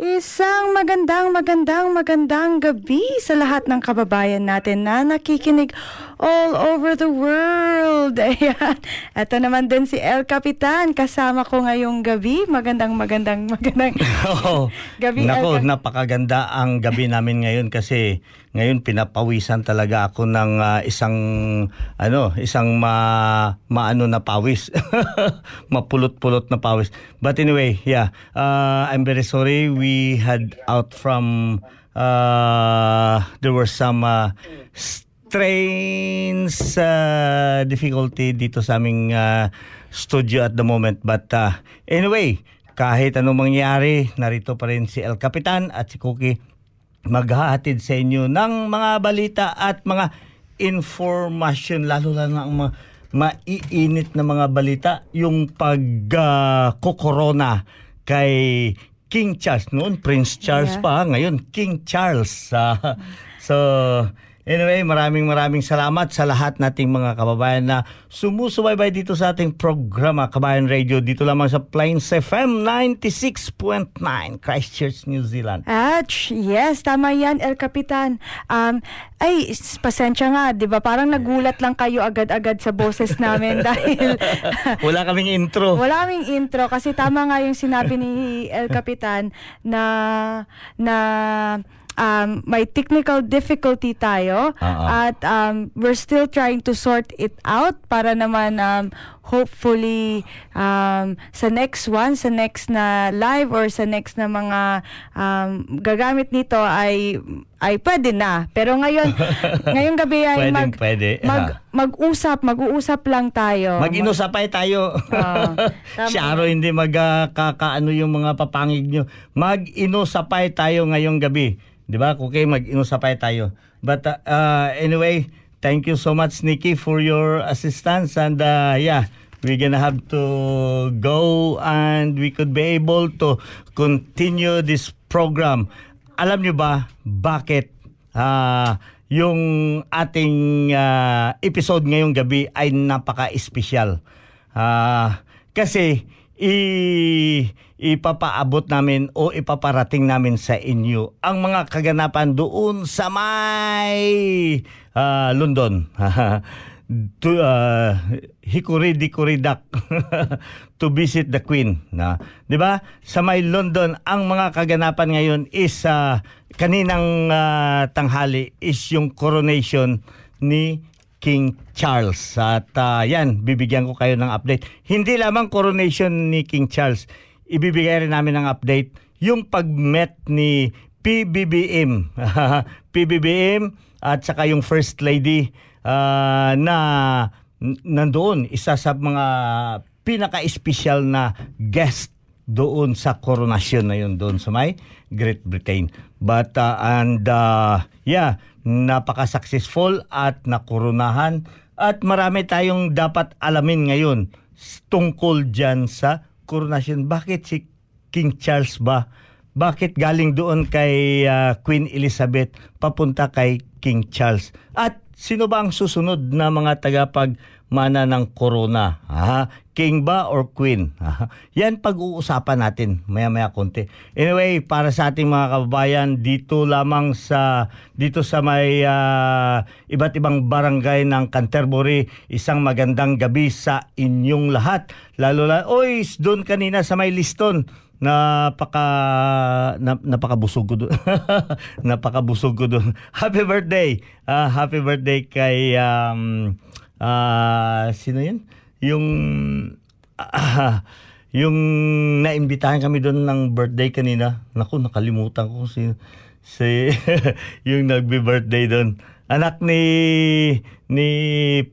Isang magandang magandang magandang gabi sa lahat ng kababayan natin na nakikinig all over the world. Ayan. Ito naman din si El Capitan kasama ko ngayong gabi. Magandang magandang magandang Oo. gabi. Nako, El napakaganda ang gabi namin ngayon kasi ngayon pinapawisan talaga ako ng ah, isang ano, isang ma maano na pawis. Mapulot-pulot na pawis. But anyway, yeah. Uh, I'm very sorry we had out from uh, there were some uh, strange uh, difficulty dito sa aming uh, studio at the moment. But uh, anyway, kahit anong mangyari, narito pa rin si El Capitan at si Cookie maghahatid sa inyo ng mga balita at mga information, lalo lang ang mga maiinit na mga balita, yung pag-kukorona kay King Charles noon, Prince Charles Yeah. pa, ngayon King Charles. Ah, so, anyway, maraming maraming salamat sa lahat nating mga kababayan na sumusubaybay dito sa ating programa, Kabayan Radio, dito lamang sa Plains FM 96.9, Christchurch, New Zealand. At yes, tama yan, El Capitan. Um, ay, pasensya nga, di ba? Parang nagulat lang kayo agad-agad sa boses namin dahil Wala kaming intro. Wala kaming intro kasi tama nga yung sinabi ni El Capitan na na um, may technical difficulty tayo Oo. at um, we're still trying to sort it out para naman um, hopefully um, sa next one, sa next na live or sa next na mga um, gagamit nito ay ay pwede na. Pero ngayon, ngayong gabi ay Pwedeng mag, pwede, mag, mag-usap, mag-uusap lang tayo. Mag-inusapay tayo. Ah, tama. si Aro hindi magkakaano yung mga papangig nyo. Mag-inusapay tayo ngayong gabi. Di ba? Okay, mag-inusapay tayo. But uh, uh, anyway, thank you so much, Nikki, for your assistance. And uh, yeah, we're gonna have to go and we could be able to continue this program. Alam nyo ba bakit ah yung ating ah, episode ngayong gabi ay napaka-espesyal. Ah, kasi i ipapaabot namin o ipaparating namin sa inyo ang mga kaganapan doon sa may ah, London. to uh, hikuri dikuridak to visit the queen na 'di ba? Sa may London ang mga kaganapan ngayon is ah, kaninang ah, tanghali is yung coronation ni King Charles. At ah, yan bibigyan ko kayo ng update. Hindi lamang coronation ni King Charles ibibigay rin namin ng update yung pag-met ni PBBM PBBM at saka yung First Lady ah, na nandoon isa sa mga pinaka-espesyal na guest doon sa koronasyon na yun doon sa may Great Britain. But uh, and uh, yeah, napaka-successful at nakoronahan at marami tayong dapat alamin ngayon tungkol dyan sa koronasyon. Bakit si King Charles ba? Bakit galing doon kay uh, Queen Elizabeth papunta kay King Charles? At sino ba ang susunod na mga tagapagmana ng corona? Ha? King ba or Queen? Yan pag-uusapan natin maya-maya konti. Anyway, para sa ating mga kababayan dito lamang sa dito sa may ah, iba't ibang barangay ng Canterbury, isang magandang gabi sa inyong lahat. Lalo la, oy, doon kanina sa may liston napaka na, napakabusog ko doon. napakabusog ko doon. Happy birthday. Ah, happy birthday kay um ah, sino 'yun? Yung ah, yung naimbitahan kami doon ng birthday kanina. Naku, nakalimutan ko kung sino si yung nagbe-birthday doon. Anak ni ni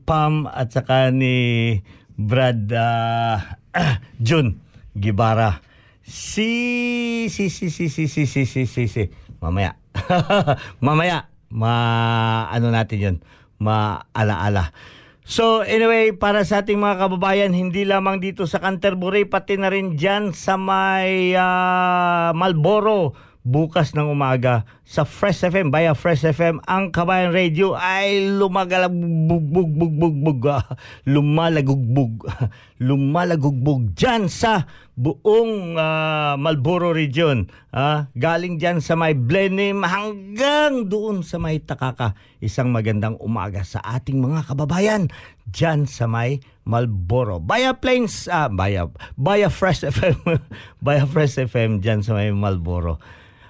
Pam at saka ni Brad ah, Jun Gibara. Si si si si si si si si si si mamaya. mamaya ma ano natin 'yon. Maalaala. So anyway, para sa ating mga kababayan, hindi lamang dito sa Canterbury, pati na rin dyan sa may ah, Malboro, bukas ng umaga sa Fresh FM, via Fresh FM, ang Kabayan Radio ay lumagalagbug-bug-bug-bug, ah, lumalagugbug, lumalagugbug dyan sa buong ah, Malboro region. Ah, galing dyan sa may Blenheim hanggang doon sa may Takaka. Isang magandang umaga sa ating mga kababayan dyan sa may Malboro. Via Plains, ah, via, via Fresh FM, via Fresh FM dyan sa may Malboro.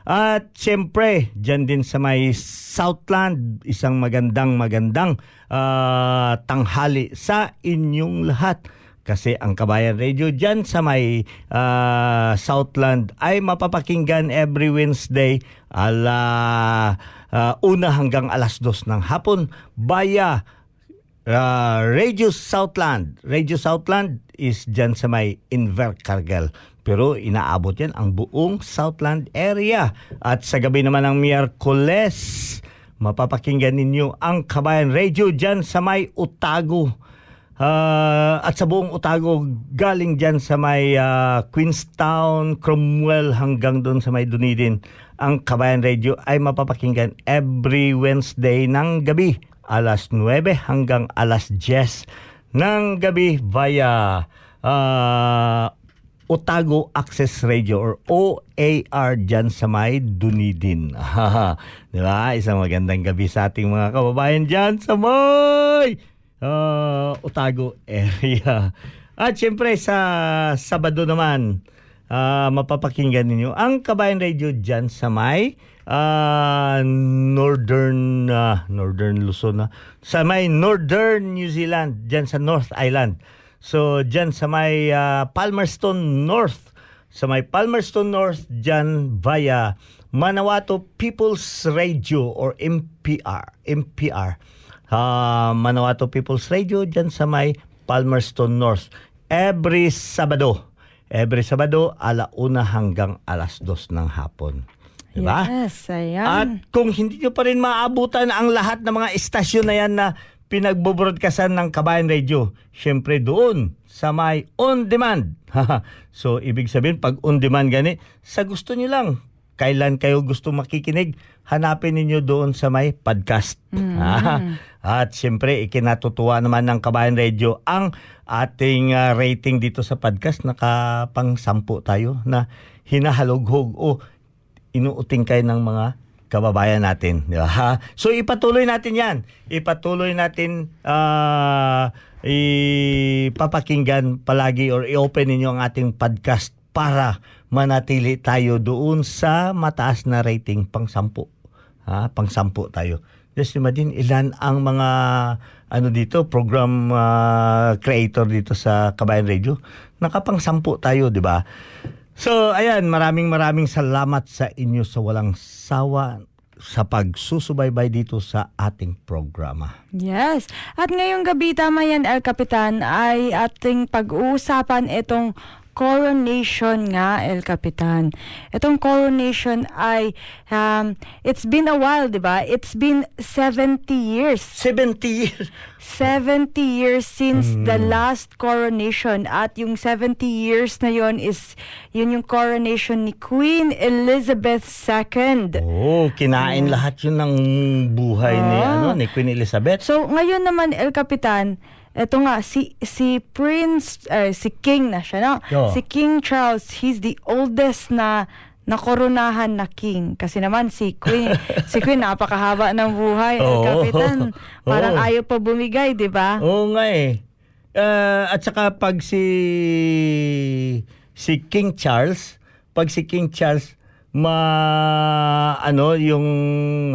At siyempre, dyan din sa may Southland, isang magandang magandang ah, tanghali sa inyong lahat. Kasi ang Kabayan Radio dyan sa may ah, Southland ay mapapakinggan every Wednesday ala ah, una hanggang alas dos ng hapon via Uh, Radio Southland. Radio Southland is dyan sa may Invercargill. Pero inaabot yan ang buong Southland area. At sa gabi naman ng Miyerkules, mapapakinggan ninyo ang Kabayan Radio dyan sa may Otago. Ah, at sa buong Otago, galing dyan sa may ah, Queenstown, Cromwell hanggang doon sa may Dunedin. Ang Kabayan Radio ay mapapakinggan every Wednesday ng gabi alas 9 hanggang alas 10 ng gabi via ah, Otago Access Radio or OAR dyan sa may Dunedin. Di ba? Isang magandang gabi sa ating mga kababayan dyan sa may ah, Otago area. At syempre sa Sabado naman, ah, mapapakinggan ninyo ang Kabayan Radio dyan sa may ah, Northern ah, Northern Luzon na sa may Northern New Zealand dyan sa North Island. So dyan sa may ah, Palmerston North. Sa may Palmerston North dyan via Manawato People's Radio or MPR MPR Ah, Manawato People's Radio dyan sa may Palmerston North. Every Sabado. Every Sabado ala una hanggang alas dos ng hapon. Diba? Yes, ayan. At kung hindi nyo pa rin maabutan ang lahat ng mga estasyon na yan na pinagbobroadcastan ng Kabayan Radio, syempre doon sa may on demand. so ibig sabihin pag on demand gani, sa gusto nyo lang kailan kayo gusto makikinig, hanapin ninyo doon sa may podcast. Ah, at siyempre, ikinatutuwa naman ng Kabayan Radio ang ating ah, rating dito sa podcast. Nakapang sampu tayo na hinahalughog o inuuting kayo ng mga kababayan natin. Di ba? Ha? So ipatuloy natin yan. Ipatuloy natin ah, ipapakinggan palagi or i-open ninyo ang ating podcast para manatili tayo doon sa mataas na rating pang sampu. Ha? Pang sampu tayo. Just imagine ilan ang mga ano dito program ah, creator dito sa Kabayan Radio. Nakapang sampu tayo, di ba? So, ayan, maraming maraming salamat sa inyo sa walang sawa sa pagsusubaybay dito sa ating programa. Yes. At ngayong gabi, tama yan, El Capitan, ay ating pag-uusapan itong coronation nga, El Capitan. Itong coronation ay, um, it's been a while, di ba? It's been 70 years. 70 years. 70 years since the last coronation at yung 70 years na yon is yun yung coronation ni Queen Elizabeth II. Oh, kinain lahat yun ng buhay ni Ah. ano ni Queen Elizabeth. So ngayon naman El Capitan, eto nga si si Prince eh, si King na siya no. Oo. Si King Charles, he's the oldest na nakoronahan na king kasi naman si Queen si Queen napakahaba ng buhay El Oo. Capitan. Parang Oo. ayaw pa bumigay, 'di ba? Oo nga eh. Ah, at saka pag si si King Charles, pag si King Charles ma ano yung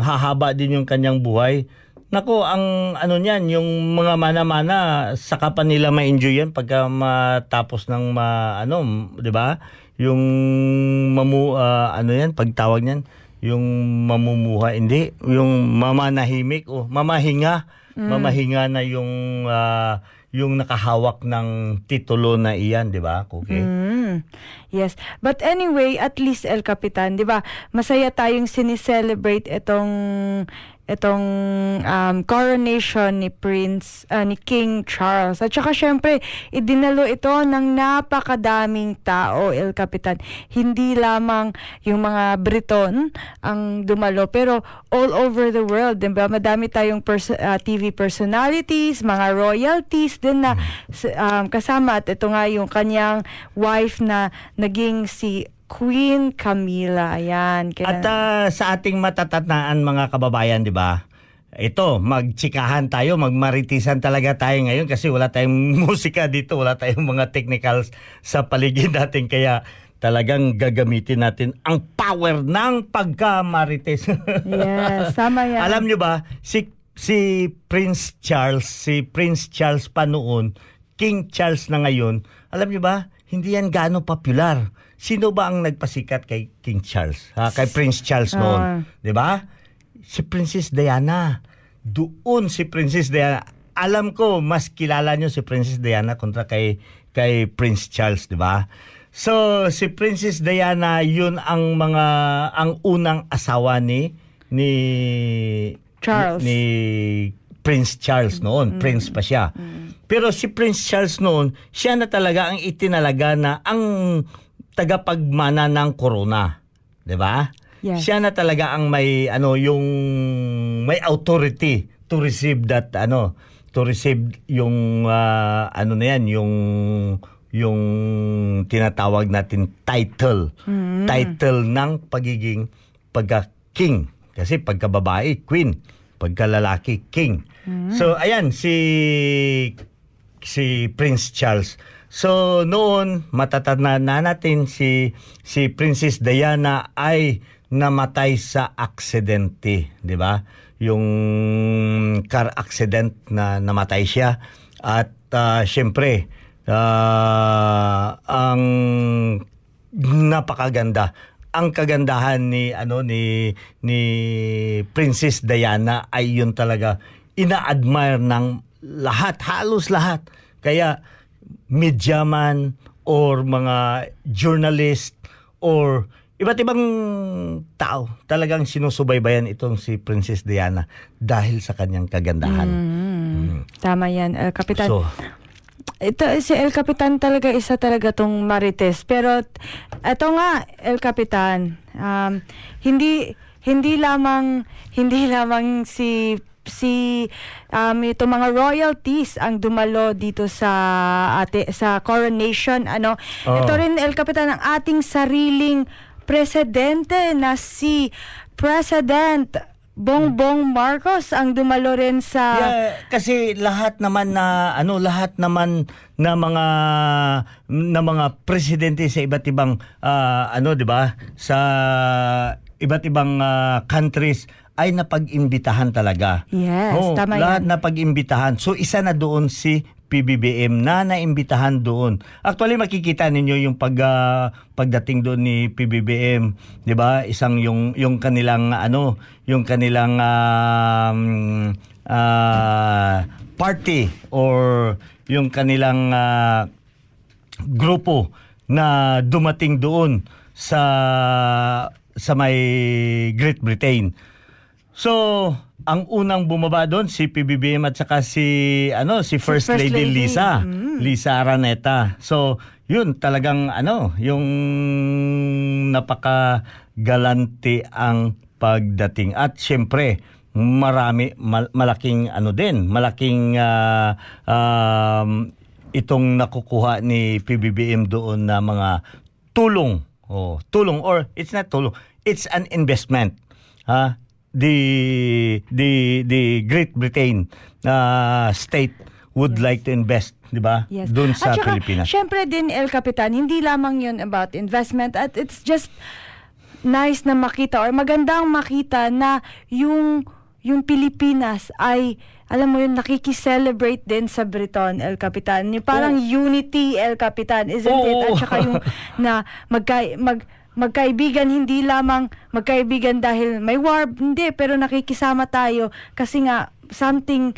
hahaba din yung kanyang buhay. Nako, ang ano niyan, yung mga mana-mana saka pa nila ma-enjoy yan pagka matapos ng ma, ano, 'di ba? Yung mamu ah, ano yan, pagtawag niyan, yung mamumuha, hindi, yung mamanahimik o mamahinga, mamahinga na yung ah, yung nakahawak ng titulo na iyan, 'di ba? Okay. Mm. Yes. But anyway, at least El Capitan, 'di ba? Masaya tayong sinicelebrate itong itong um, coronation ni Prince ah, ni King Charles. At saka syempre, idinalo ito ng napakadaming tao, El Capitan. Hindi lamang yung mga Briton ang dumalo, pero all over the world, 'di ba? Madami tayong pers- ah, TV personalities, mga royalties din na s- um, kasama at ito nga yung kanyang wife na naging si Queen Camilla. Ayan. Kaya, At ah, sa ating matatatnaan mga kababayan, 'di ba? Ito, magtsikahan tayo, magmaritisan talaga tayo ngayon kasi wala tayong musika dito, wala tayong mga technicals sa paligid natin kaya talagang gagamitin natin ang power ng pagkamarites. yes, tama yan. Alam nyo ba, si si Prince Charles, si Prince Charles pa noon, King Charles na ngayon, alam nyo ba, hindi yan gaano popular. Sino ba ang nagpasikat kay King Charles? Ha, kay Prince Charles noon, Ah. 'di ba? Si Princess Diana. Doon si Princess Diana. Alam ko mas kilala nyo si Princess Diana kontra kay kay Prince Charles, 'di ba? So si Princess Diana 'yun ang mga ang unang asawa ni ni Charles. ni Prince Charles noon, Prince pa siya. Pero si Prince Charles noon, siya na talaga ang itinalaga na ang tagapagmana ng corona. 'Di ba? Yes. Siya na talaga ang may ano yung may authority to receive that ano to receive yung ah, ano na yan yung yung tinatawag natin title title ng pagiging pagka king kasi pagka babae queen pagka lalaki king so ayan si si Prince Charles. So noon matatandaan na natin si si Princess Diana ay namatay sa aksidente, 'di ba? Yung car accident na namatay siya at ah, syempre ah, ang napakaganda ang kagandahan ni ano ni ni Princess Diana ay yun talaga ina-admire ng lahat halos lahat kaya media man or mga journalist or iba't ibang tao talagang sinusubaybayan itong si Princess Diana dahil sa kanyang kagandahan. Mm. Tama yan, El Capitan. So, ito si El Capitan talaga isa talaga tong marites pero ito nga El Capitan um, hindi hindi lamang hindi lamang si si um, ito mga royalties ang dumalo dito sa ate sa coronation ano Oo. ito rin El Capitan ang ating sariling presidente na si President Bongbong Marcos ang dumalo rin sa Yeah, kasi lahat naman na ano lahat naman na mga na mga presidente sa iba't ibang ah, ano 'di ba sa iba't ibang ah, countries ay napag-imbitahan talaga. Yes, Oo, tama lahat yan. napag-imbitahan. So isa na doon si PBBM na naimbitahan doon. Actually makikita ninyo yung pag ah, pagdating doon ni PBBM, 'di ba? Isang yung yung kanilang ano, yung kanilang um, ah, party or yung kanilang ah, grupo na dumating doon sa sa may Great Britain. So, ang unang bumaba doon si PBBM at saka si ano si First, First Lady, Lady. Lisa, Mm. Lisa Araneta. So, yun talagang ano, yung napaka galante ang pagdating at syempre marami mal- malaking ano din, malaking ah, um, itong nakukuha ni PBBM doon na mga tulong. Oh, tulong or it's not tulong. It's an investment. Ha? The the the Great Britain uh, state would like to invest, 'di ba? Yes. Doon sa At saka, Pilipinas. Syempre din, El Capitan, hindi lamang yun about investment at it's just nice na makita or magandang makita na yung yung Pilipinas ay alam mo yun, nakikicelebrate din sa Briton, El Capitan. Yung parang unity, El Capitan, isn't it? At saka yung na magka, mag, magkaibigan, hindi lamang magkaibigan dahil may war, hindi, pero nakikisama tayo kasi nga something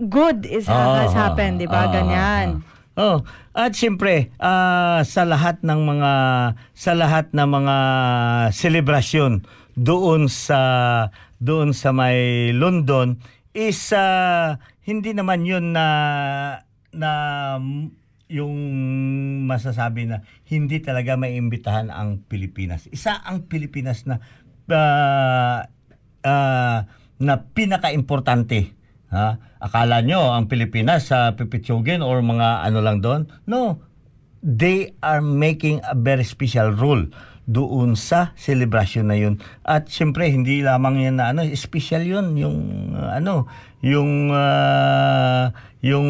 good is Ah, has happened, di ba? ah, Ganyan. ah. Oh, at siyempre, ah, sa lahat ng mga sa lahat ng mga selebrasyon doon sa doon sa may London is ah, hindi naman 'yun na na yung masasabi na hindi talaga maiimbitahan ang Pilipinas. Isa ang Pilipinas na ah, ah, na pinaka-importante. Ha? Akala nyo ang Pilipinas sa pipitsugin or mga ano lang doon? No. They are making a very special role doon sa celebration na yun. At siyempre hindi lamang yan na ano, special yun yung uh, ano, yung uh, yung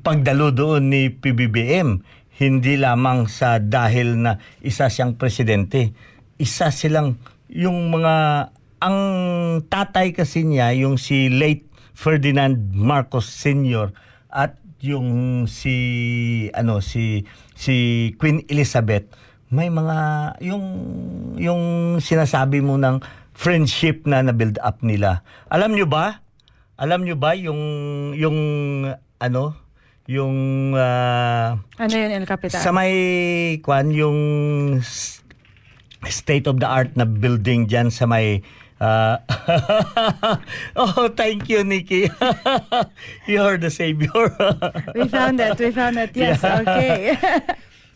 pagdalo doon ni PBBM hindi lamang sa dahil na isa siyang presidente. Isa silang yung mga ang tatay kasi niya yung si late Ferdinand Marcos Sr. at yung si ano si si Queen Elizabeth may mga yung yung sinasabi mo ng friendship na na build up nila. Alam niyo ba? Alam niyo ba yung yung ano yung ah, Ano yun, El Capitan? sa may kwan yung s- state of the art na building diyan sa may ah, oh, thank you, Nikki. You're the savior. we found that. We found that. Yes. Yeah. Okay.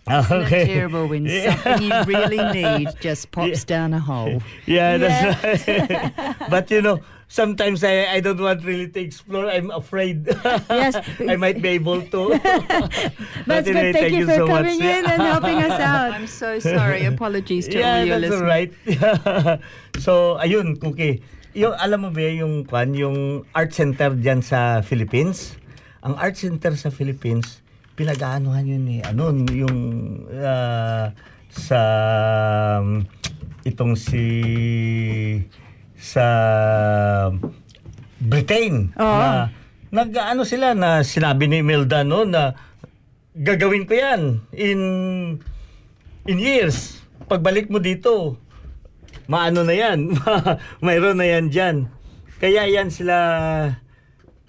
Okay. terrible when something you really need just pops down a hole? Yeah, that's Yeah. right. but you know, sometimes I I don't want really to explore. I'm afraid. Yes. I might be able to. But, anyway, but thank, you for so much. coming in and helping us out. I'm so sorry. Apologies to yeah, all your that's all listeners. right. so, ayun, Cookie. Yung, alam mo ba yung, kwan, yung art center dyan sa Philippines? Ang art center sa Philippines, pinag-aanuhan yun ni, ano, yung ah, sa um, itong si sa Britain Oo. na nag-ano sila na sinabi ni Imelda no na gagawin ko yan in in years. Pagbalik mo dito, maano na yan. Mayroon na yan dyan. Kaya yan sila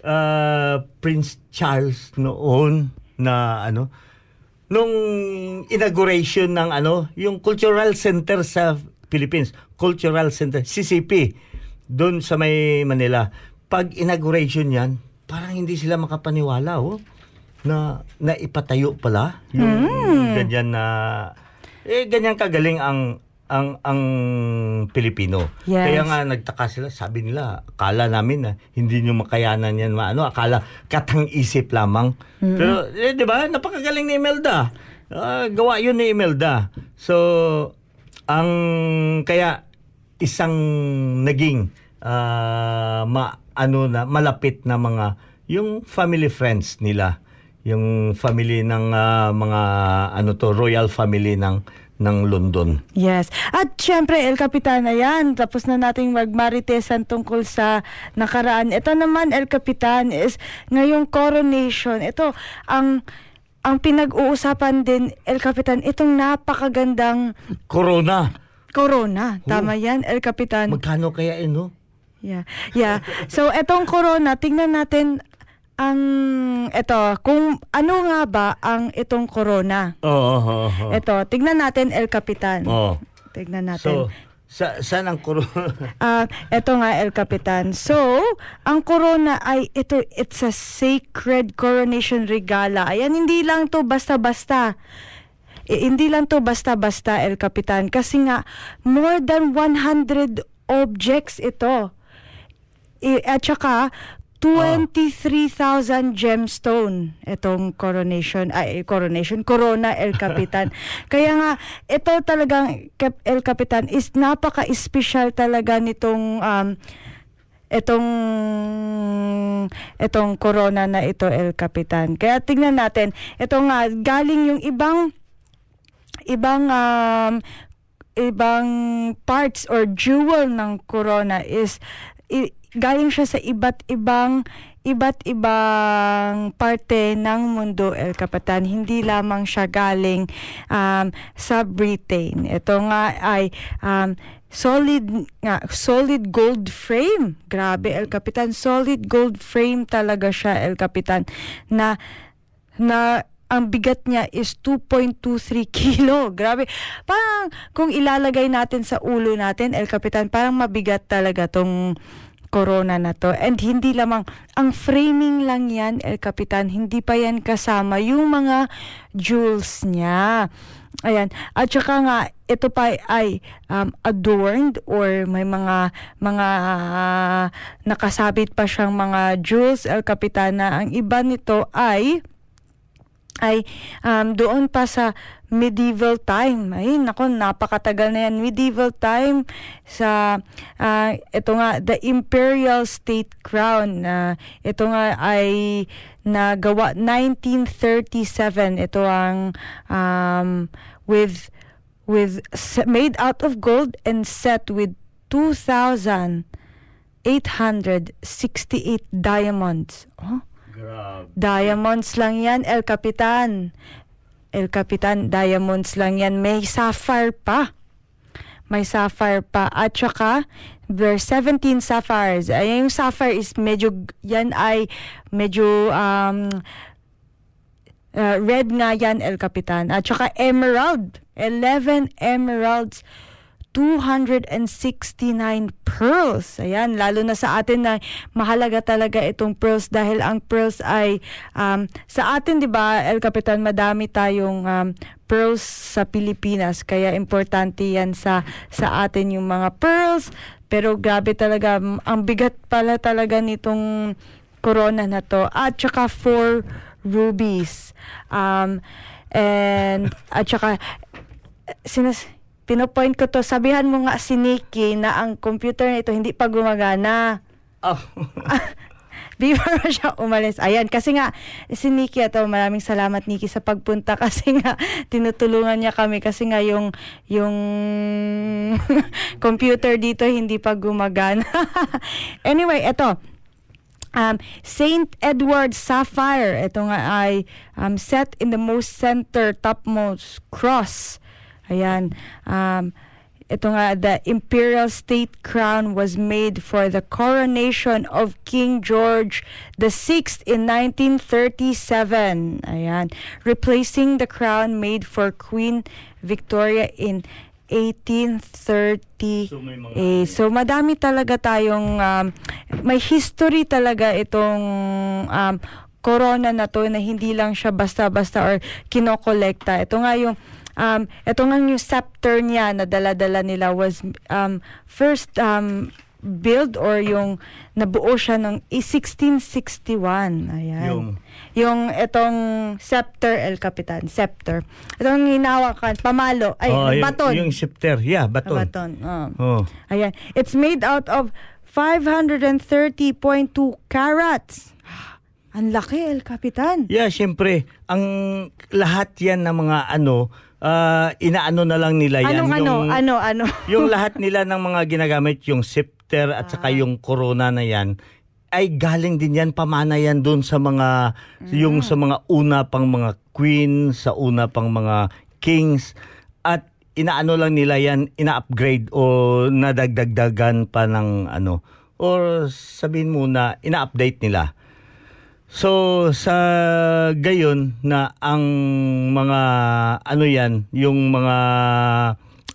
ah, Prince Charles noon na ano nung inauguration ng ano yung cultural center sa Philippines cultural center CCP doon sa may Manila pag inauguration yan parang hindi sila makapaniwala oh na naipatayo pala yung ganyan na eh ganyan kagaling ang ang ang Pilipino. Yes. Kaya nga nagtaka sila, sabi nila, akala namin na hindi nyo makayanan yan maano, akala katang isip lamang. Pero eh, 'di ba? Napakagaling ni Imelda. Ah, gawa 'yun ni Imelda. So ang kaya isang naging ah, ma ano na malapit na mga yung family friends nila yung family ng ah, mga ano to royal family ng ng London. Yes. At syempre, El Capitan, ayan, tapos na nating magmaritesan tungkol sa nakaraan. Ito naman, El Capitan, is ngayong coronation. Ito, ang ang pinag-uusapan din, El Capitan, itong napakagandang Corona. corona. Tama yan, El Capitan. Magkano kaya eh, no? Yeah. Yeah. So, etong corona, tingnan natin ang ito, kung ano nga ba ang itong corona. Oo, oo, oo. Ito, tingnan natin El Capitan. Oo. Tingnan natin. So, sa, saan ang corona? Ah, eto nga El Capitan. So, ang corona ay ito it's a sacred coronation regala. Ayan hindi lang to basta-basta. Eh, hindi lang to basta-basta El Capitan kasi nga more than 100 objects ito. I, at saka 23,000 gemstone itong coronation ay coronation corona El Capitan. Kaya nga ito talagang El Capitan is napaka-special talaga nitong um, itong itong corona na ito El Capitan. Kaya tingnan natin, ito nga galing yung ibang ibang um, ibang parts or jewel ng corona is i- galing siya sa iba't ibang iba't ibang parte ng mundo El Capitan hindi lamang siya galing um, sa Britain ito nga ay um, solid nga solid gold frame grabe El Capitan solid gold frame talaga siya El Capitan na na ang bigat niya is 2.23 kilo. Grabe. Parang kung ilalagay natin sa ulo natin, El Capitan, parang mabigat talaga tong corona na to. And hindi lamang, ang framing lang yan, El Capitan, hindi pa yan kasama yung mga jewels niya. Ayan. At saka nga, ito pa ay um, adorned or may mga mga ah, nakasabit pa siyang mga jewels, El Capitan, na ang iba nito ay ay um, doon pa sa medieval time. Ay, nako, napakatagal na yan. Medieval time sa, ah, ito nga, the imperial state crown. na ito nga ay nagawa 1937. Ito ang um, with with made out of gold and set with 2,868 diamonds. Oh, Grabe. Diamonds lang yan, El Capitan. El Capitan, diamonds lang yan. May sapphire pa. May sapphire pa. At saka, there are 17 sapphires. Ay, yung sapphire is medyo, yan ay medyo um, uh, red nga yan, El Capitan. At saka emerald. 11 emeralds. 269 pearls. Ayan, lalo na sa atin na mahalaga talaga itong pearls dahil ang pearls ay um, sa atin, 'di ba, El Capitan, madami tayong um, pearls sa Pilipinas kaya importante 'yan sa sa atin yung mga pearls. Pero grabe talaga, ang bigat pala talaga nitong corona na to. At saka four rubies. Um, and at saka sinas pinopoint ko to, sabihan mo nga si Nikki na ang computer nito hindi pa gumagana. Oh. Before siya umalis. Ayan, kasi nga, si Nikki ito, maraming salamat Nikki sa pagpunta kasi nga, tinutulungan niya kami kasi nga yung, yung computer dito hindi pa gumagana. anyway, ito, um, Saint Edward Sapphire. Ito nga ay um, set in the most center, topmost cross. Ayan. Um, ito nga, the imperial state crown was made for the coronation of King George the Sixth in 1937. Ayan. Replacing the crown made for Queen Victoria in 1830. So, may mga- Eh, so madami talaga tayong um, may history talaga itong um, corona na to na hindi lang siya basta-basta or kinokolekta. Ito nga yung um, ito nga yung scepter niya na dala-dala nila was um, first um, build or yung nabuo siya noong 1661. Ayan. Yung- Yung itong scepter, El Capitan, scepter. Itong hinawakan, pamalo, ay, Oh, yung- baton. Yung shifter, yeah, baton. Baton. oh. Oh. Ayan. It's made out of 530.2 carats. Ang laki, El Capitan. Yeah, syempre, ang lahat yan ng mga ano, ah, inaano na lang nila yan. Anong ano? yung, Ano, ano? yung lahat nila ng mga ginagamit, yung scepter at saka yung corona na yan, ay galing din yan, pamana yan doon sa mga, yung sa mga una pang mga queen, sa una pang mga kings, at inaano lang nila yan, ina-upgrade o nadagdagdagan pa ng ano, or sabihin muna, ina-update nila. So sa gayon na ang mga ano yan, yung mga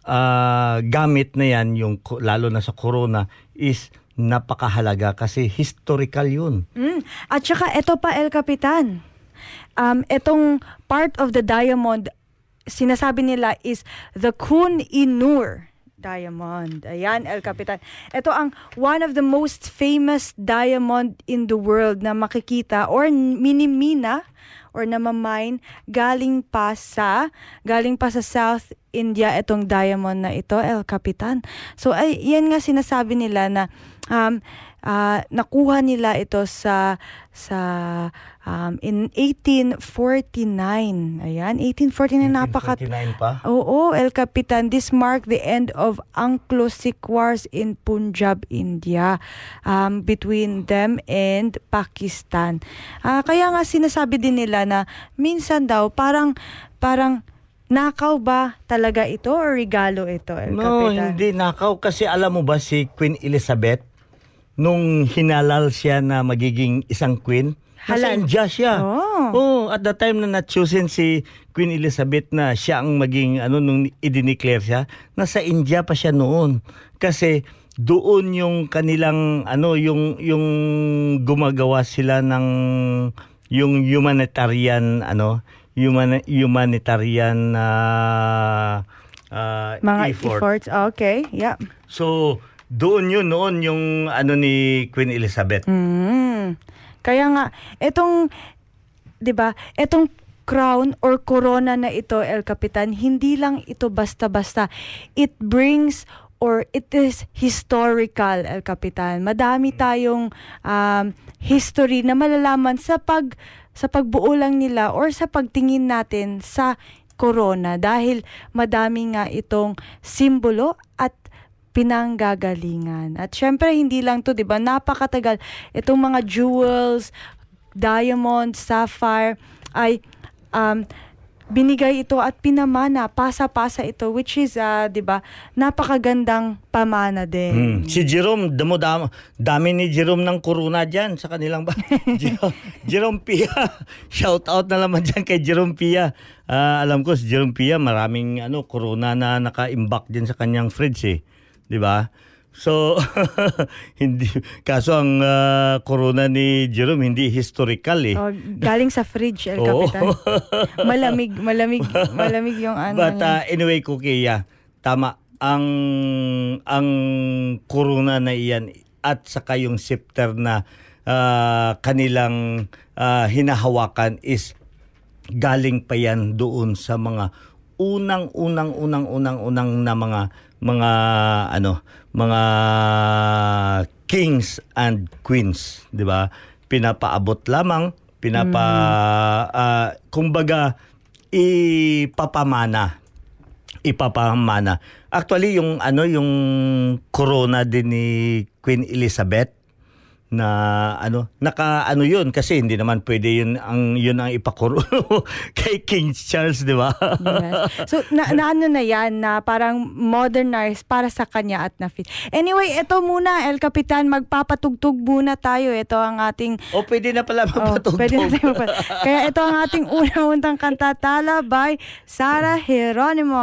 ah, gamit na yan, yung lalo na sa corona is napakahalaga kasi historical yun. Mm. At saka, ito pa, El Capitan. Um, itong part of the diamond, sinasabi nila is the Kun Inur diamond. Ayan, El Capitan. Ito ang one of the most famous diamond in the world na makikita or minimina or namamine galing pa sa galing pa sa South India itong diamond na ito, El Capitan. So ay yan nga sinasabi nila na um, ah, nakuha nila ito sa sa um, in 1849. Ayan, 1849 napaka 1949 pa. Oo, El Capitan, this marked the end of Anglo-Sikh wars in Punjab, India, um, between them and Pakistan. Ah, kaya nga sinasabi din nila na minsan daw parang parang nakaw ba talaga ito or regalo ito, El No, Capitan? hindi nakaw kasi alam mo ba si Queen Elizabeth nung hinalal siya na magiging isang queen, nasa Halal. India siya. Oh. Oh, at the time na na-chosen si Queen Elizabeth na siya ang maging ano nung i-declare siya, nasa India pa siya noon. Kasi doon yung kanilang ano yung yung gumagawa sila ng yung humanitarian ano human, humanitarian na Mga efforts. Okay, yeah. So, doon yun noon yung ano ni Queen Elizabeth. Mm. Kaya nga, itong, di ba, itong crown or corona na ito, El Capitan, hindi lang ito basta-basta. It brings or it is historical, El Capitan. Madami tayong um, history na malalaman sa pag sa pagbuo lang nila or sa pagtingin natin sa corona dahil madami nga itong simbolo at pinanggagalingan. At syempre, hindi lang to, di ba? Napakatagal. Itong mga jewels, diamond, sapphire, ay um, binigay ito at pinamana, pasa-pasa ito, which is, ah, di ba, napakagandang pamana din. Hmm. Si Jerome, damo, damo, dami ni Jerome ng corona dyan sa kanilang ba? Jerome, Jerome Pia. Shout out na naman dyan kay Jerome Pia. Ah, alam ko si Jerome Pia, maraming ano, corona na naka-imbak din sa kanyang fridge eh. Di ba? So, hindi, kaso ang ah, corona ni Jerome hindi historical eh. Oh, galing sa fridge, El Oo. Capitan. malamig, malamig, malamig yung ano. But uh, anyway, Cookie, yeah, tama. Ang ang corona na iyan at saka yung scepter na ah, kanilang ah, hinahawakan is galing pa yan doon sa mga unang unang unang unang unang na mga mga ano mga kings and queens, 'di ba? Pinapaabot lamang, pinapa ah, kumbaga ipapamana ipapamana. Actually yung ano yung corona din ni Queen Elizabeth na ano naka ano yun kasi hindi naman pwede yun ang yun ang ipakuro kay King Charles di ba Yes. So, na, na ano na yan, na parang modernized para sa kanya at na fit. Anyway, ito muna, El Capitan, magpapatugtog muna tayo. Ito ang ating... o pwede na pala Oh, magpatugtog pwede na tayo magpa- Kaya ito ang ating unang-untang kanta, Tala by Sarah Geronimo.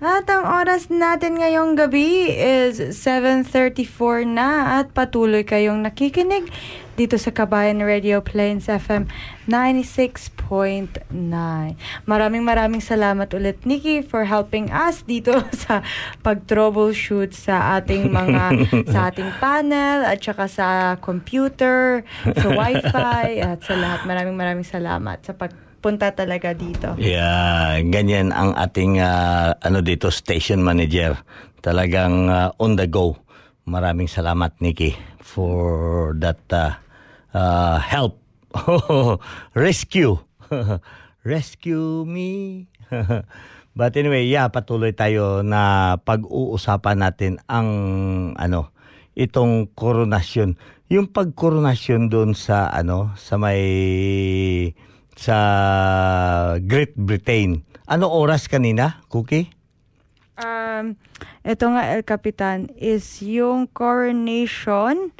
At ang oras natin ngayong gabi is 7.34 na at patuloy kayong nakikinig dito sa Kabayan Radio Plains FM 96.9. Maraming maraming salamat ulit Nikki for helping us dito sa pag-troubleshoot sa ating mga sa ating panel at saka sa computer, sa wifi at sa lahat. Maraming maraming salamat sa pag punta talaga dito. Yeah, ganyan ang ating ah, ano dito station manager. Talagang ah, on the go. Maraming salamat Nikki for that ah, ah, help. Rescue. Rescue me. But anyway, yeah, patuloy tayo na pag-uusapan natin ang ano, itong koronasyon. Yung pagkoronasyon doon sa ano, sa may sa Great Britain. Ano oras kanina, Cookie? Um, ito nga, El Capitan, is yung coronation.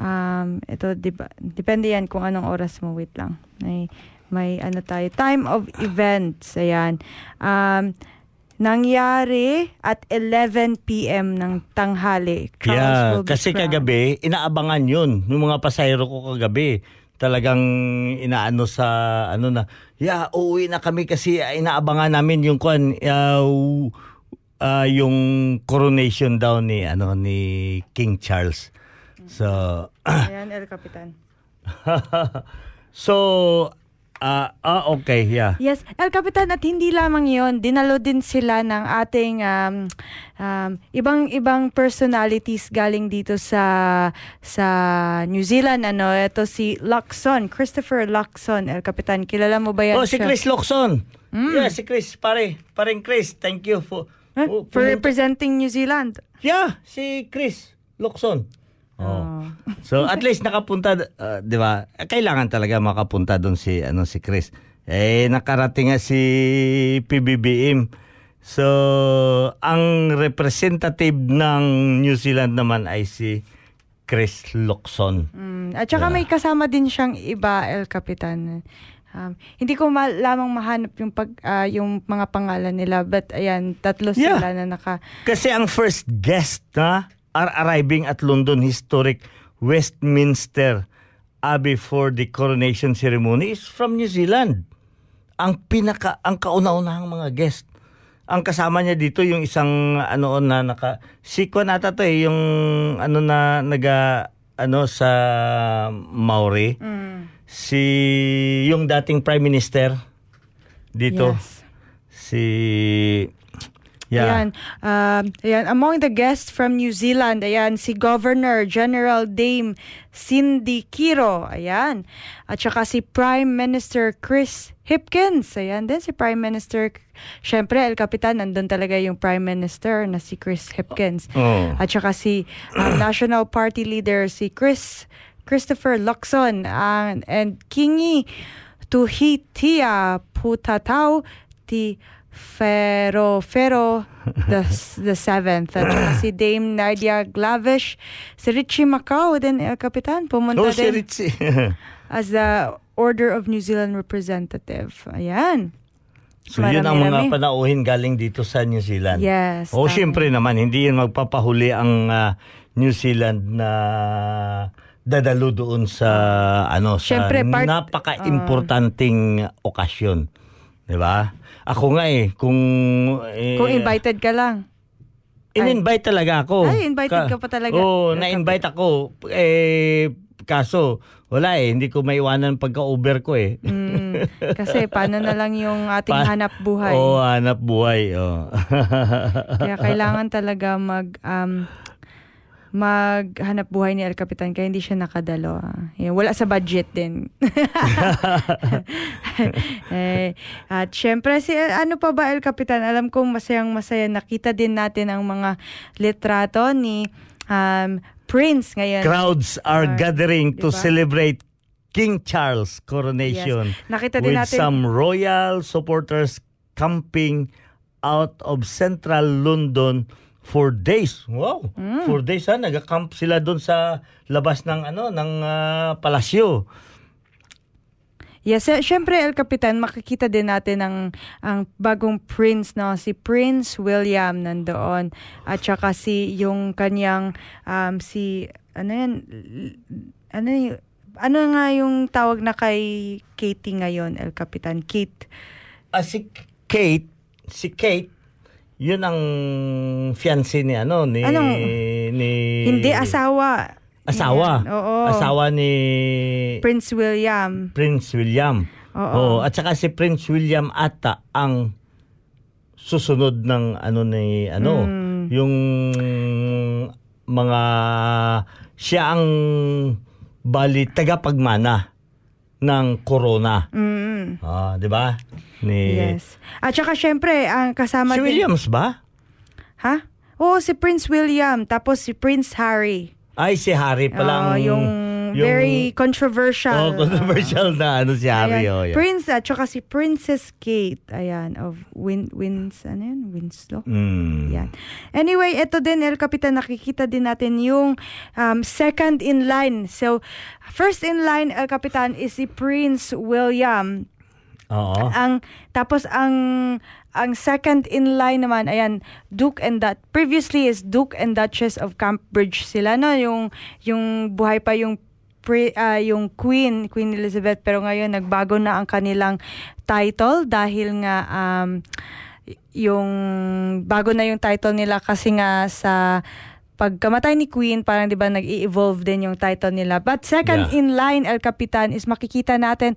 Um, ito, diba, depende yan kung anong oras mo. Wait lang. May, may ano tayo. Time of events. Ayan. Um, nangyari at 11 p.m. ng tanghali. Crowds Yeah, kasi crowned. kagabi, inaabangan yun. Yung mga pasahero ko kagabi, talagang inaano sa, ano na, yeah, uuwi na kami kasi inaabangan namin yung kwan, uh, uh, yung coronation daw ni, ano, ni King Charles. So, Ayan, El Capitan. so, ah, ah, okay, yeah. Yes, El Capitan at hindi lamang 'yon, dinalo din sila ng ating um, um, ibang-ibang personalities galing dito sa sa New Zealand ano, ito si Locson, Christopher Locson, El Capitan. Kilala mo ba yan? Oh, si siya? Chris Locson. Yeah, si Chris, pare. Paring Chris, thank you for... Huh? oh, For pumunta- representing New Zealand. Yeah, si Chris Locson. Oh. So at least nakapunta uh, 'di ba? Kailangan talaga makapunta doon si ano si Chris. Eh nakarating nga si PBBM. So ang representative ng New Zealand naman ay si Chris Locson. Mm, at saka may kasama din siyang iba, El Capitan. Um, hindi ko ma- lamang mahanap yung pag ah, yung mga pangalan nila but ayan tatlo Yeah. sila na naka Kasi ang first guest na are arriving at London Historic Westminster Abbey for the coronation ceremony is from New Zealand. Ang pinaka ang kauna-unahang mga guest. Ang kasama niya dito yung isang ano na naka si Kwan ata to eh, yung ano na naga ano sa Maori. Si yung dating prime minister dito Yes. si Yeah. Ayan, um, ayan, among the guests from New Zealand, ayan, si Governor General Dame Cindy Kiro, ayan. At saka si Prime Minister Chris Hipkins, ayan din si Prime Minister, syempre El Capitan, nandun talaga yung Prime Minister na si Chris Hipkins. Oh. At saka si um, National Party Leader si Chris Christopher Locson and, and Kingi Tuhitia Putatao ti Fero Fero the, the seventh. At saka si Dame Nadia Glavish, si Richie Macau din El Capitan, pumunta Oh, si din Ritzy. as the Order of New Zealand Representative. Ayan. so yun ang mga panauhin galing dito sa New Zealand. Yes, O tama. syempre naman, hindi yun magpapahuli ang ah, New Zealand na dadalo doon sa ano sa Syempre, part- napaka-importanting okasyon. 'Di ba? Ako nga eh kung eh, Kung invited ka lang. In-invite talaga ako. Ay, invited ka pa talaga. Oo, na-invite ako. Eh, kaso, wala eh. Hindi ko maiwanan pagka-Uber ko eh. Mm, kasi paano na lang yung ating Pa- hanap buhay. Oo, hanap buhay. Oh. Kaya kailangan talaga mag um, maghanap buhay ni El Capitan kaya hindi siya nakadalo. ah. Yan, wala sa budget din. eh, at syempre si ano pa ba El Capitan? Alam kong masayang masaya nakita din natin ang mga litrato ni um, Prince ngayon. Crowds are Or- gathering to diba? celebrate King Charles coronation. Yes. Nakita din with natin- some royal supporters camping out of central London for days. Wow. Mm. For days ha, nag-camp sila doon sa labas ng ano ng ah, palasyo. Yes, eh, syempre El Capitan, makikita din natin ang ang bagong prince no, si Prince William nandoon at saka si yung kanyang um, si ano yan ano ano nga yung tawag na kay Katie ngayon, El Capitan? Kate. Ah, si Kate, si Kate, yun ang fiancé ni ano ni Anong- ni Hindi asawa. asawa. Yan, oo. Asawa ni Prince William. Prince William. Oo. at saka si Prince William ata ang susunod ng ano ni ano Mm. yung mga siya ang bali tagapagmana ng corona. Mm. Ah, 'di ba? Ni Yes. At saka syempre, ang kasama Si din- Williams ba? Ha? Oo, si Prince William. Tapos si Prince Harry. Ay si Harry pala Oo, ang yung, very controversial. Oh, controversial na ano si Harry. Ayan. Oh, yeah. Prince at saka si Princess Kate. Ayan, of Win, Wins, ano yun? Winslow? Mm. Yan. Anyway, ito din, El Capitan, nakikita din natin yung um, second in line. So, first in line, El Capitan, is si Prince William. Oo. Ang, tapos ang, ang second in line naman, ayan, Duke and Dut. Previously is Duke and Duchess of Cambridge sila, no? Yung, yung buhay pa yung pre, ah, yung Queen, Queen Elizabeth, pero ngayon nagbago na ang kanilang title dahil nga um, yung bago na yung title nila kasi nga sa pagkamatay ni Queen, parang 'di ba nag-evolve din yung title nila. But second Yeah. in line El Capitan is makikita natin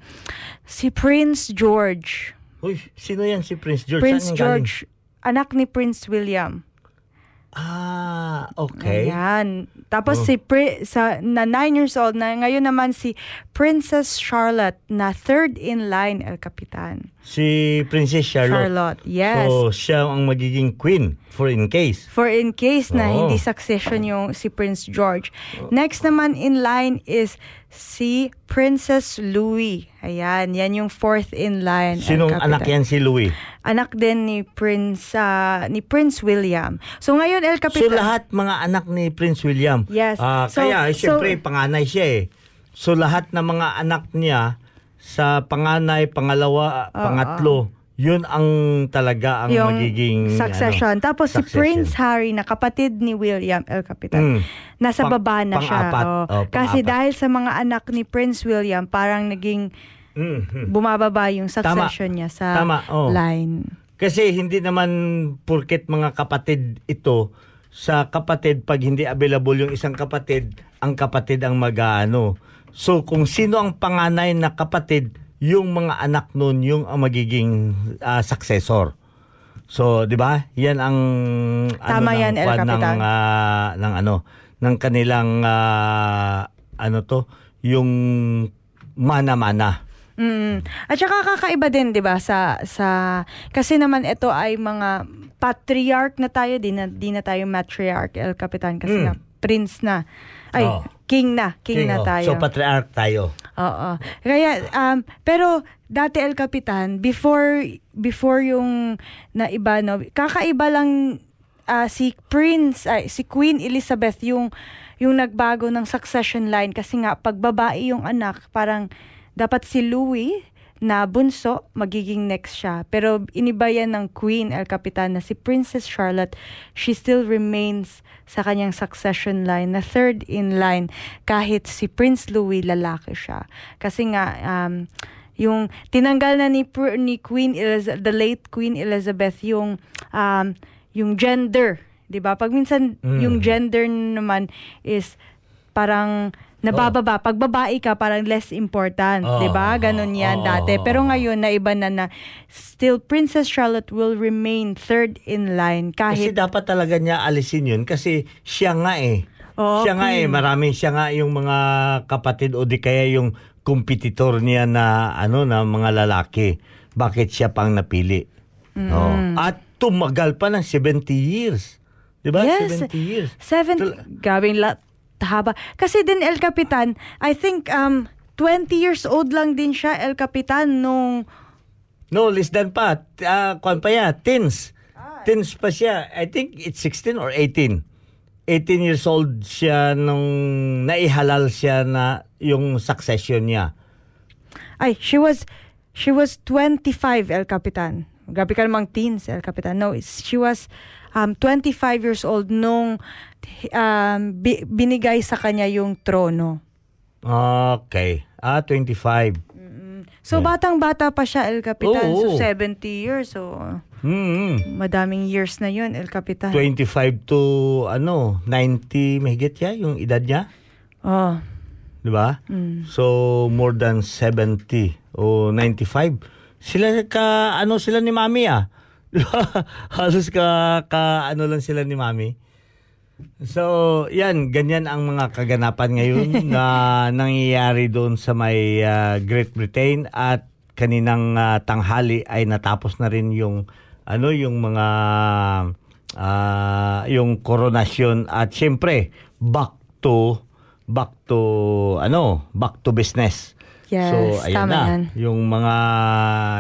si Prince George. Uy, sino yan si Prince George? Prince Saan yung galing? George, anak ni Prince William. Ah, okay. Ayan. Tapos Oh. si Pri- sa na 9 years old na ngayon naman si Princess Charlotte na third in line El Capitan. Si Princess Charlotte. Charlotte, yes. So, siya ang magiging queen for in case. For in case na Oo. hindi succession yung si Prince George. Next naman in line is si Princess Louis. Ayan, yan yung fourth in line. El Sinong anak yan si Louis? Anak din ni Prince ah, ni Prince William. So ngayon El So, Capitan. lahat mga anak ni Prince William. Yes. Ah, So- kaya, eh, so- syempre, panganay siya eh. So, lahat ng mga anak niya sa panganay, pangalawa, pangatlo, yun ang talaga ang yung magiging succession. ano, Tapos si succession. Prince Harry na kapatid ni William El Capitan. Mm. Nasa Pang- baba na siya. pang-apat. Oh. Oh, Kasi dahil sa mga anak ni Prince William, parang naging Mhm. bumababa yung succession niya sa Tama, oh. line. Kasi hindi naman purket mga kapatid ito, sa kapatid, pag hindi available yung isang kapatid, ang kapatid ang mag-ano. So, kung sino ang panganay na kapatid, yung mga anak nun, yung ang magiging ah, successor. So, 'di ba? Yan ang Tama ano yan, ng, El kwan Capitan. ng ah, ng ano ng kanilang ah, ano to, yung mana-mana. Mm. At saka kakaiba din 'di ba sa sa kasi naman ito ay mga patriarch na tayo, di na, di na tayo matriarch El Capitan kasi Mm. nga prince na. Ay, Oh. king na, king, na oh. tayo. So, patriarch tayo. Oo. Kaya um pero dati El Capitan before before yung naiba no kakaiba lang ah, si Prince ay si Queen Elizabeth yung yung nagbago ng succession line kasi nga pag babae yung anak parang dapat si Louis na bunso magiging next siya. Pero iniba yan ng Queen El Capitan na si Princess Charlotte. She still remains sa kanyang succession line na third in line. Kahit si Prince Louis lalaki siya. Kasi nga um, yung tinanggal na ni ni Queen Eliz- the late Queen Elizabeth yung um, yung gender. 'di ba? Pag minsan Mm. yung gender naman is parang nabababa pag babae ka parang less important Oh, ba ganun yan oh, dati oh, pero ngayon na iba na na still Princess Charlotte will remain third in line Kasi kahit dapat talaga niya alisin yun kasi siya nga eh. Oo, siya nga eh, marami siya nga yung mga kapatid o di kaya yung kompetitor niya na ano na mga lalaki. Bakit siya pang napili? Mm. Oh. At tumagal pa ng 70 years. 'Di ba? Yes. 70 years. Seven, Tal- gabing la, haba. Kasi din El Capitan, I think um 20 years old lang din siya El Capitan nung No, less than pa. Uh, kwan pa yan, teens. Teens pa siya. I think it's 16 or 18. 18 years old siya nung naihalal siya na yung succession niya. ay she was she was 25 El Capitan. Grabe ka namang teens El Capitan. No, it's- she was um 25 years old nung um bi- binigay sa kanya yung trono. Okay. Ah, 25. So batang-bata pa siya El Capitan. Oo. So 70 years. So Hmm. madaming years na yun El Capitan. 25 to ano, 90 mahigit ya yung edad niya, Oh. 'di ba? So more than 70 o 95. Sila ka ano sila ni Mami ah. 'Di ba? Halos ka ka ano lang sila ni Mami. So, yan, ganyan ang mga kaganapan ngayon na nangyayari doon sa may ah, Great Britain at kaninang ah, tanghali ay natapos na rin yung ano yung mga ah, yung koronasyon at syempre back to back to ano, back to business. Yes, so, ayan tama na. yan. Yung mga,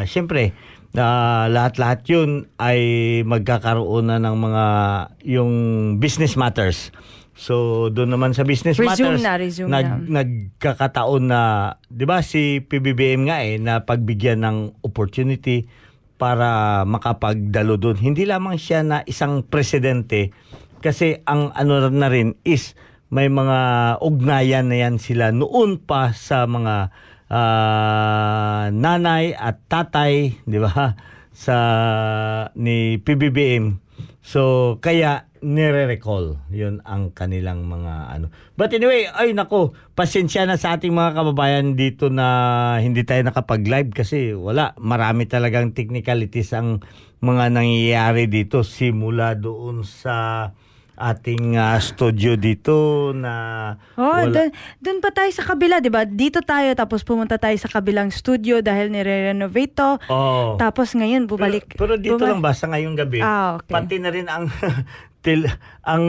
syempre, ah, lahat-lahat yun ay magkakaroon na ng mga, yung business matters. So, doon naman sa business Resume matters, na, resume nag, na. nagkakataon na, di ba si PBBM nga eh, na pagbigyan ng opportunity para makapagdalo doon. Hindi lamang siya na isang presidente, kasi ang ano na rin is may mga ugnayan na yan sila noon pa sa mga ah, nanay at tatay, di ba? Sa ni PBBM. So kaya nire-recall 'yun ang kanilang mga ano. But anyway, ay nako, pasensya na sa ating mga kababayan dito na hindi tayo nakapag-live kasi wala, marami talagang technicalities ang mga nangyayari dito simula doon sa ating ah, studio dito na Oh, wala- dun, dun pa tayo sa kabila, 'di ba? Dito tayo tapos pumunta tayo sa kabilang studio dahil nire-renovate to. Oh. Tapos ngayon bumalik. Pero, pero dito bumalik- lang ba sa ngayong gabi? Ah, okay. Pati na rin ang tel- ang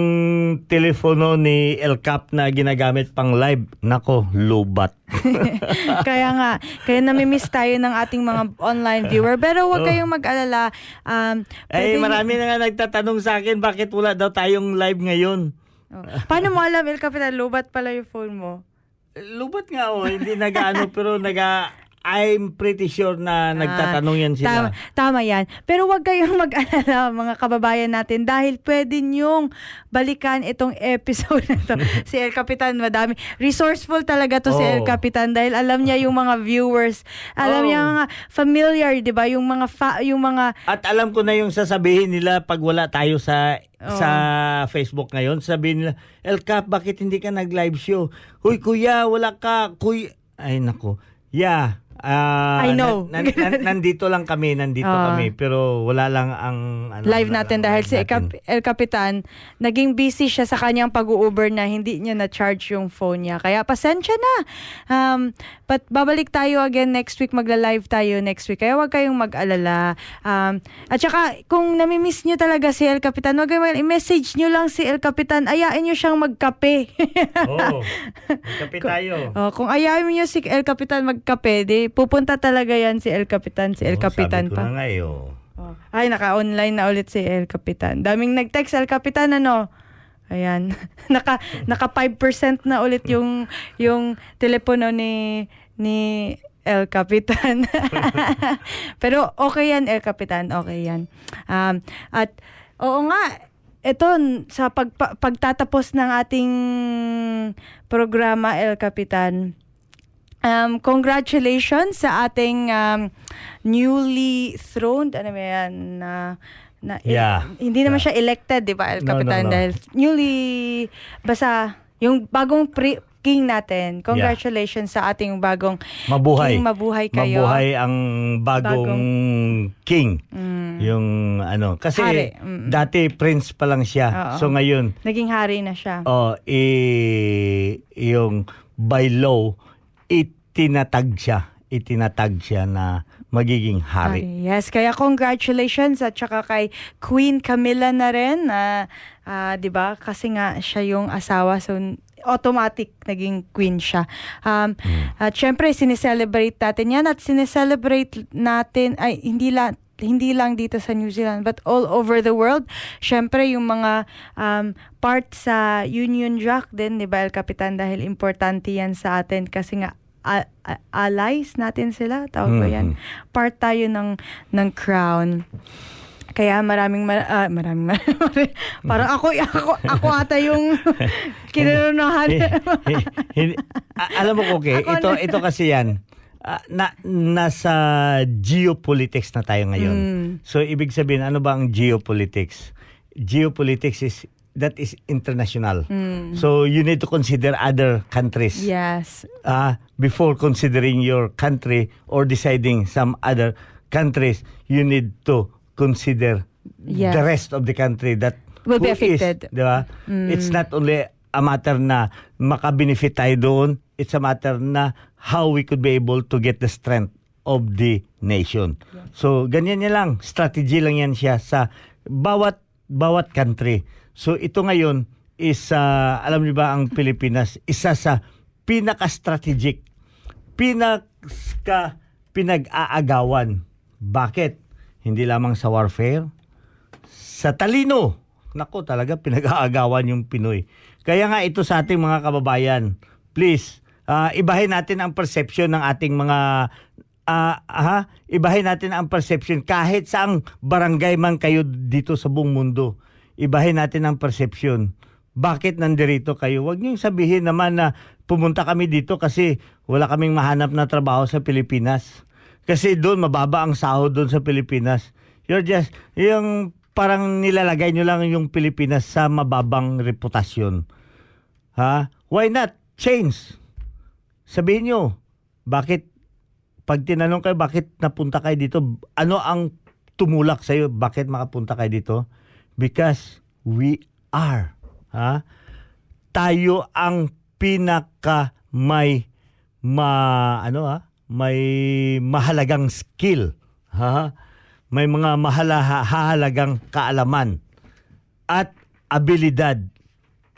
telepono ni El Cap na ginagamit pang live. Nako, lobat. kaya nga, kaya namimiss tayo ng ating mga online viewer. Pero huwag Oh. kayong mag-alala. Um, Ay, pwede- marami na nga nagtatanong sa akin bakit wala daw tayong live ngayon. Oh. Paano mo alam, El Capitan, lobat pala yung phone mo? Lubat nga oh, hindi nagaano pero naga I'm pretty sure na nagtatanong yan Tama, sila. tama yan. Pero huwag kayong mag-alala mga kababayan natin dahil pwede nyong balikan itong episode na to. si El Capitan, madami. Resourceful talaga to si Oh. El Capitan dahil alam niya yung mga viewers. Alam Oh. niya mga familiar, di ba? Yung mga, fa- yung mga, At alam ko na yung sasabihin nila pag wala tayo sa Oo. sa Facebook ngayon, sabihin nila, El Cap, bakit hindi ka nag-live show? Huy, kuya, wala ka. Kuya, ay nako. Yeah, Ah, I know. nan- nan- nan- nandito lang kami, nandito Ah. kami, pero wala lang ang ano, live natin lang dahil live si El, natin. El Capitan, naging busy siya sa kanyang pag-Uber na hindi niya na-charge yung phone niya. Kaya pasensya na. Um, but babalik tayo again next week, magla-live tayo next week. Kaya huwag kayong mag-alala. Um, at saka, kung namimiss niyo talaga si El Capitan, wag kayong i-message niyo lang si El Capitan, ayain niyo siyang magkape. Oo. Magkape tayo. oh, kung ayain niyo si El Capitan magkape, di pupunta talaga yan si El Capitan, si El Oo, Capitan sabi ko pa. na nga eh, oh. Oh. Ay, naka-online na ulit si El Capitan. Daming nag-text El Capitan ano. Ayan. naka naka 5% na ulit yung yung telepono ni ni El Capitan. Pero okay yan El Capitan, okay yan. Um, at oo nga ito sa pag, pa- pagtatapos ng ating programa El Capitan. Um, congratulations sa ating um, newly throned, ano ba yan, na, na Yeah. hindi naman Yeah. siya elected, di ba, El No, no, Capitan? no. Dahil newly, basta, yung bagong pre- king natin. Congratulations sa ating bagong Mabuhay. king. Mabuhay kayo. Mabuhay ang bagong, king. Mm. Yung ano, kasi Hari. Mm. dati prince pa lang siya. Oo. So ngayon, Naging hari na siya. oh, i, yung by law, itinatag siya. Itinatag siya na magiging hari. Ay, yes, kaya congratulations at saka kay Queen Camilla na rin na ah, 'di ba? Kasi nga siya yung asawa so automatic naging queen siya. Um, At syempre, sineselebrate natin yan at sineselebrate natin, ay hindi lang hindi lang dito sa New Zealand but all over the world. Syempre yung mga um, part sa Union Jack din, 'di ba, El Capitan dahil importante 'yan sa atin kasi nga a- a- allies natin sila, tawag ko 'yan. Part tayo ng ng crown. Kaya maraming mar- ah, maraming mar- parang ako ako ako ata yung kinunuhan. Alam mo okay, Ako ito ito kasi yan. Ah, na nasa geopolitics na tayo ngayon. Mm. So ibig sabihin ano ba ang geopolitics? Geopolitics is that is international. So you need to consider other countries. yes. Ah, before considering your country or deciding some other countries, you need to consider Yes. the rest of the country that Will be who is, affected. di ba? It's not only a matter na makabenefit tayo doon, it's a matter na how we could be able to get the strength of the nation. So, ganyan niya lang. Strategy lang yan siya sa bawat bawat country. So, ito ngayon is, ah, alam niyo ba, ang Pilipinas, isa sa pinaka-strategic, pinaka pinag-aagawan. Bakit? Hindi lamang sa warfare, sa talino. Nako, talaga pinag-aagawan yung Pinoy. Kaya nga ito sa ating mga kababayan, please, ah, ibahin natin ang perception ng ating mga ah, ha? ibahin natin ang perception kahit saang barangay man kayo dito sa buong mundo. Ibahin natin ang perception. Bakit nandirito kayo? Huwag niyong sabihin naman na pumunta kami dito kasi wala kaming mahanap na trabaho sa Pilipinas. Kasi doon mababa ang sahod doon sa Pilipinas. You're just yung parang nilalagay nyo lang yung Pilipinas sa mababang reputasyon. Ha? Why not change? Sabihin nyo, bakit pag tinanong kayo bakit napunta kayo dito, ano ang tumulak sa iyo bakit makapunta kayo dito? Because we are ha? Tayo ang pinaka may ma ano ha? May mahalagang skill, ha? May mga mahalagang kaalaman at abilidad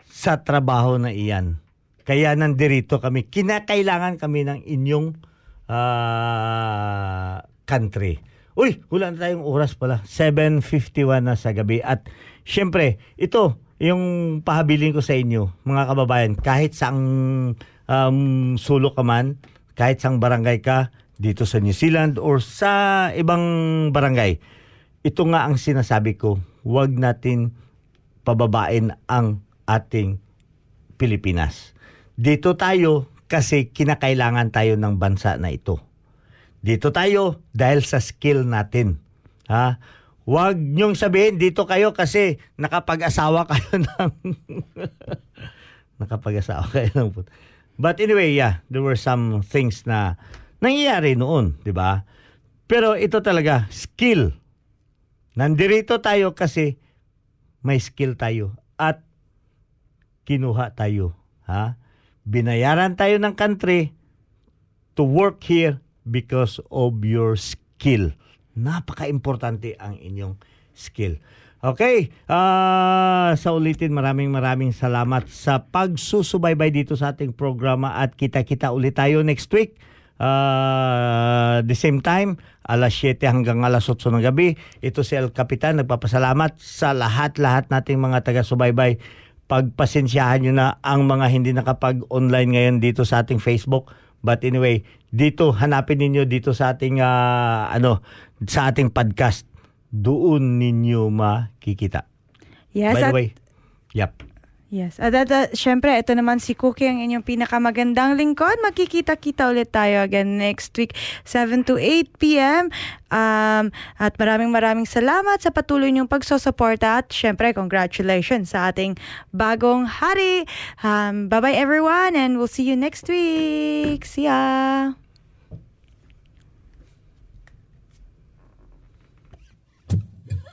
sa trabaho na iyan. Kaya nandirito kami. Kinakailangan kami ng inyong ah, country. Uy, wala na tayong oras pala. 7.51 na sa gabi. At syempre, ito, yung pahabilin ko sa inyo, mga kababayan, kahit saang um, sulok ka man, kahit saang barangay ka, dito sa New Zealand or sa ibang barangay, ito nga ang sinasabi ko, huwag natin pababain ang ating Pilipinas. Dito tayo kasi kinakailangan tayo ng bansa na ito. Dito tayo dahil sa skill natin. Ha? Huwag niyong sabihin dito kayo kasi nakapag-asawa kayo ng nakapag-asawa kayo ng But anyway, yeah, there were some things na nangyayari noon, di ba? Pero ito talaga, skill. Nandirito tayo kasi may skill tayo at kinuha tayo. Ha? Binayaran tayo ng country to work here because of your skill. Napaka-importante ang inyong skill. Okay, ah sa ulitin maraming maraming salamat sa pagsusubaybay dito sa ating programa at kita-kita ulit tayo next week. Ah, the same time, alas 7 hanggang alas 8 ng gabi. Ito si El Capitan, nagpapasalamat sa lahat-lahat nating mga taga-subaybay. Pagpasensyahan nyo na ang mga hindi nakapag-online ngayon dito sa ating Facebook. But anyway, dito hanapin ninyo dito sa ating ah, ano sa ating podcast. Doon ninyo makikita. Yes, By the way, yep. Yes. At, at, at syempre, ito naman si Cookie, ang inyong pinakamagandang lingkod. Magkikita-kita ulit tayo again next week, 7 to 8 p.m. Um, at maraming maraming salamat sa patuloy niyong pagsusuporta at syempre, congratulations sa ating bagong hari. Um, bye-bye everyone and we'll see you next week. See ya!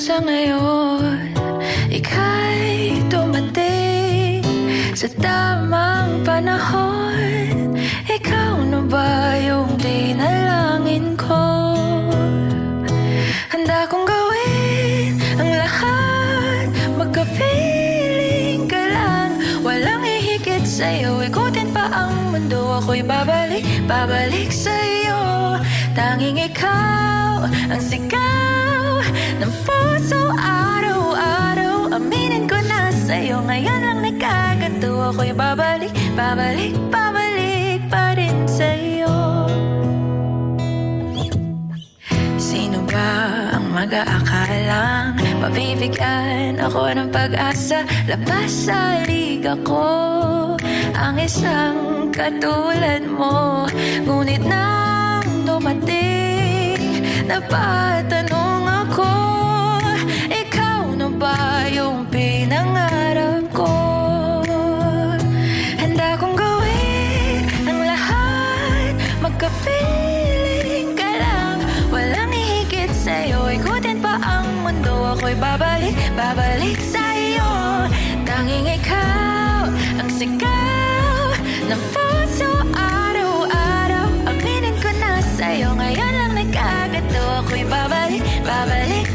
sa ngayon Ika'y dumating Sa tamang panahon. Ikaw na ba yung dinalangin ko? Handa kong gawin ang lahat. Magkapiling ka lang. Walang ihigit sa'yo. Ikutin pa ang mundo. Ako'y babalik, babalik sa'yo. Tanging ikaw ang sigaw Ng puso araw-araw Aminin ko na sa'yo. Ngayon lang nagkaganto Ako'y babalik, babalik, babalik pa rin sa'yo. Sino ba ang mag-aakalang Mabibigyan ako ng pag-asa? Labas sa liga ko Ang isang katulad mo. Ngunit nang dumating Napatanong yung pinangarap ko? Handa kong gawin ang lahat. Magkapiling ka lang. Walang ihigit sa'yo. Ikutin pa ang mundo. Ako'y babalik, babalik sa'yo. Tanging ikaw ang sigaw Ng puso. Araw-araw Aminin ko na sa'yo. Ngayon lang nagkagato. Ako'y babalik, babalik,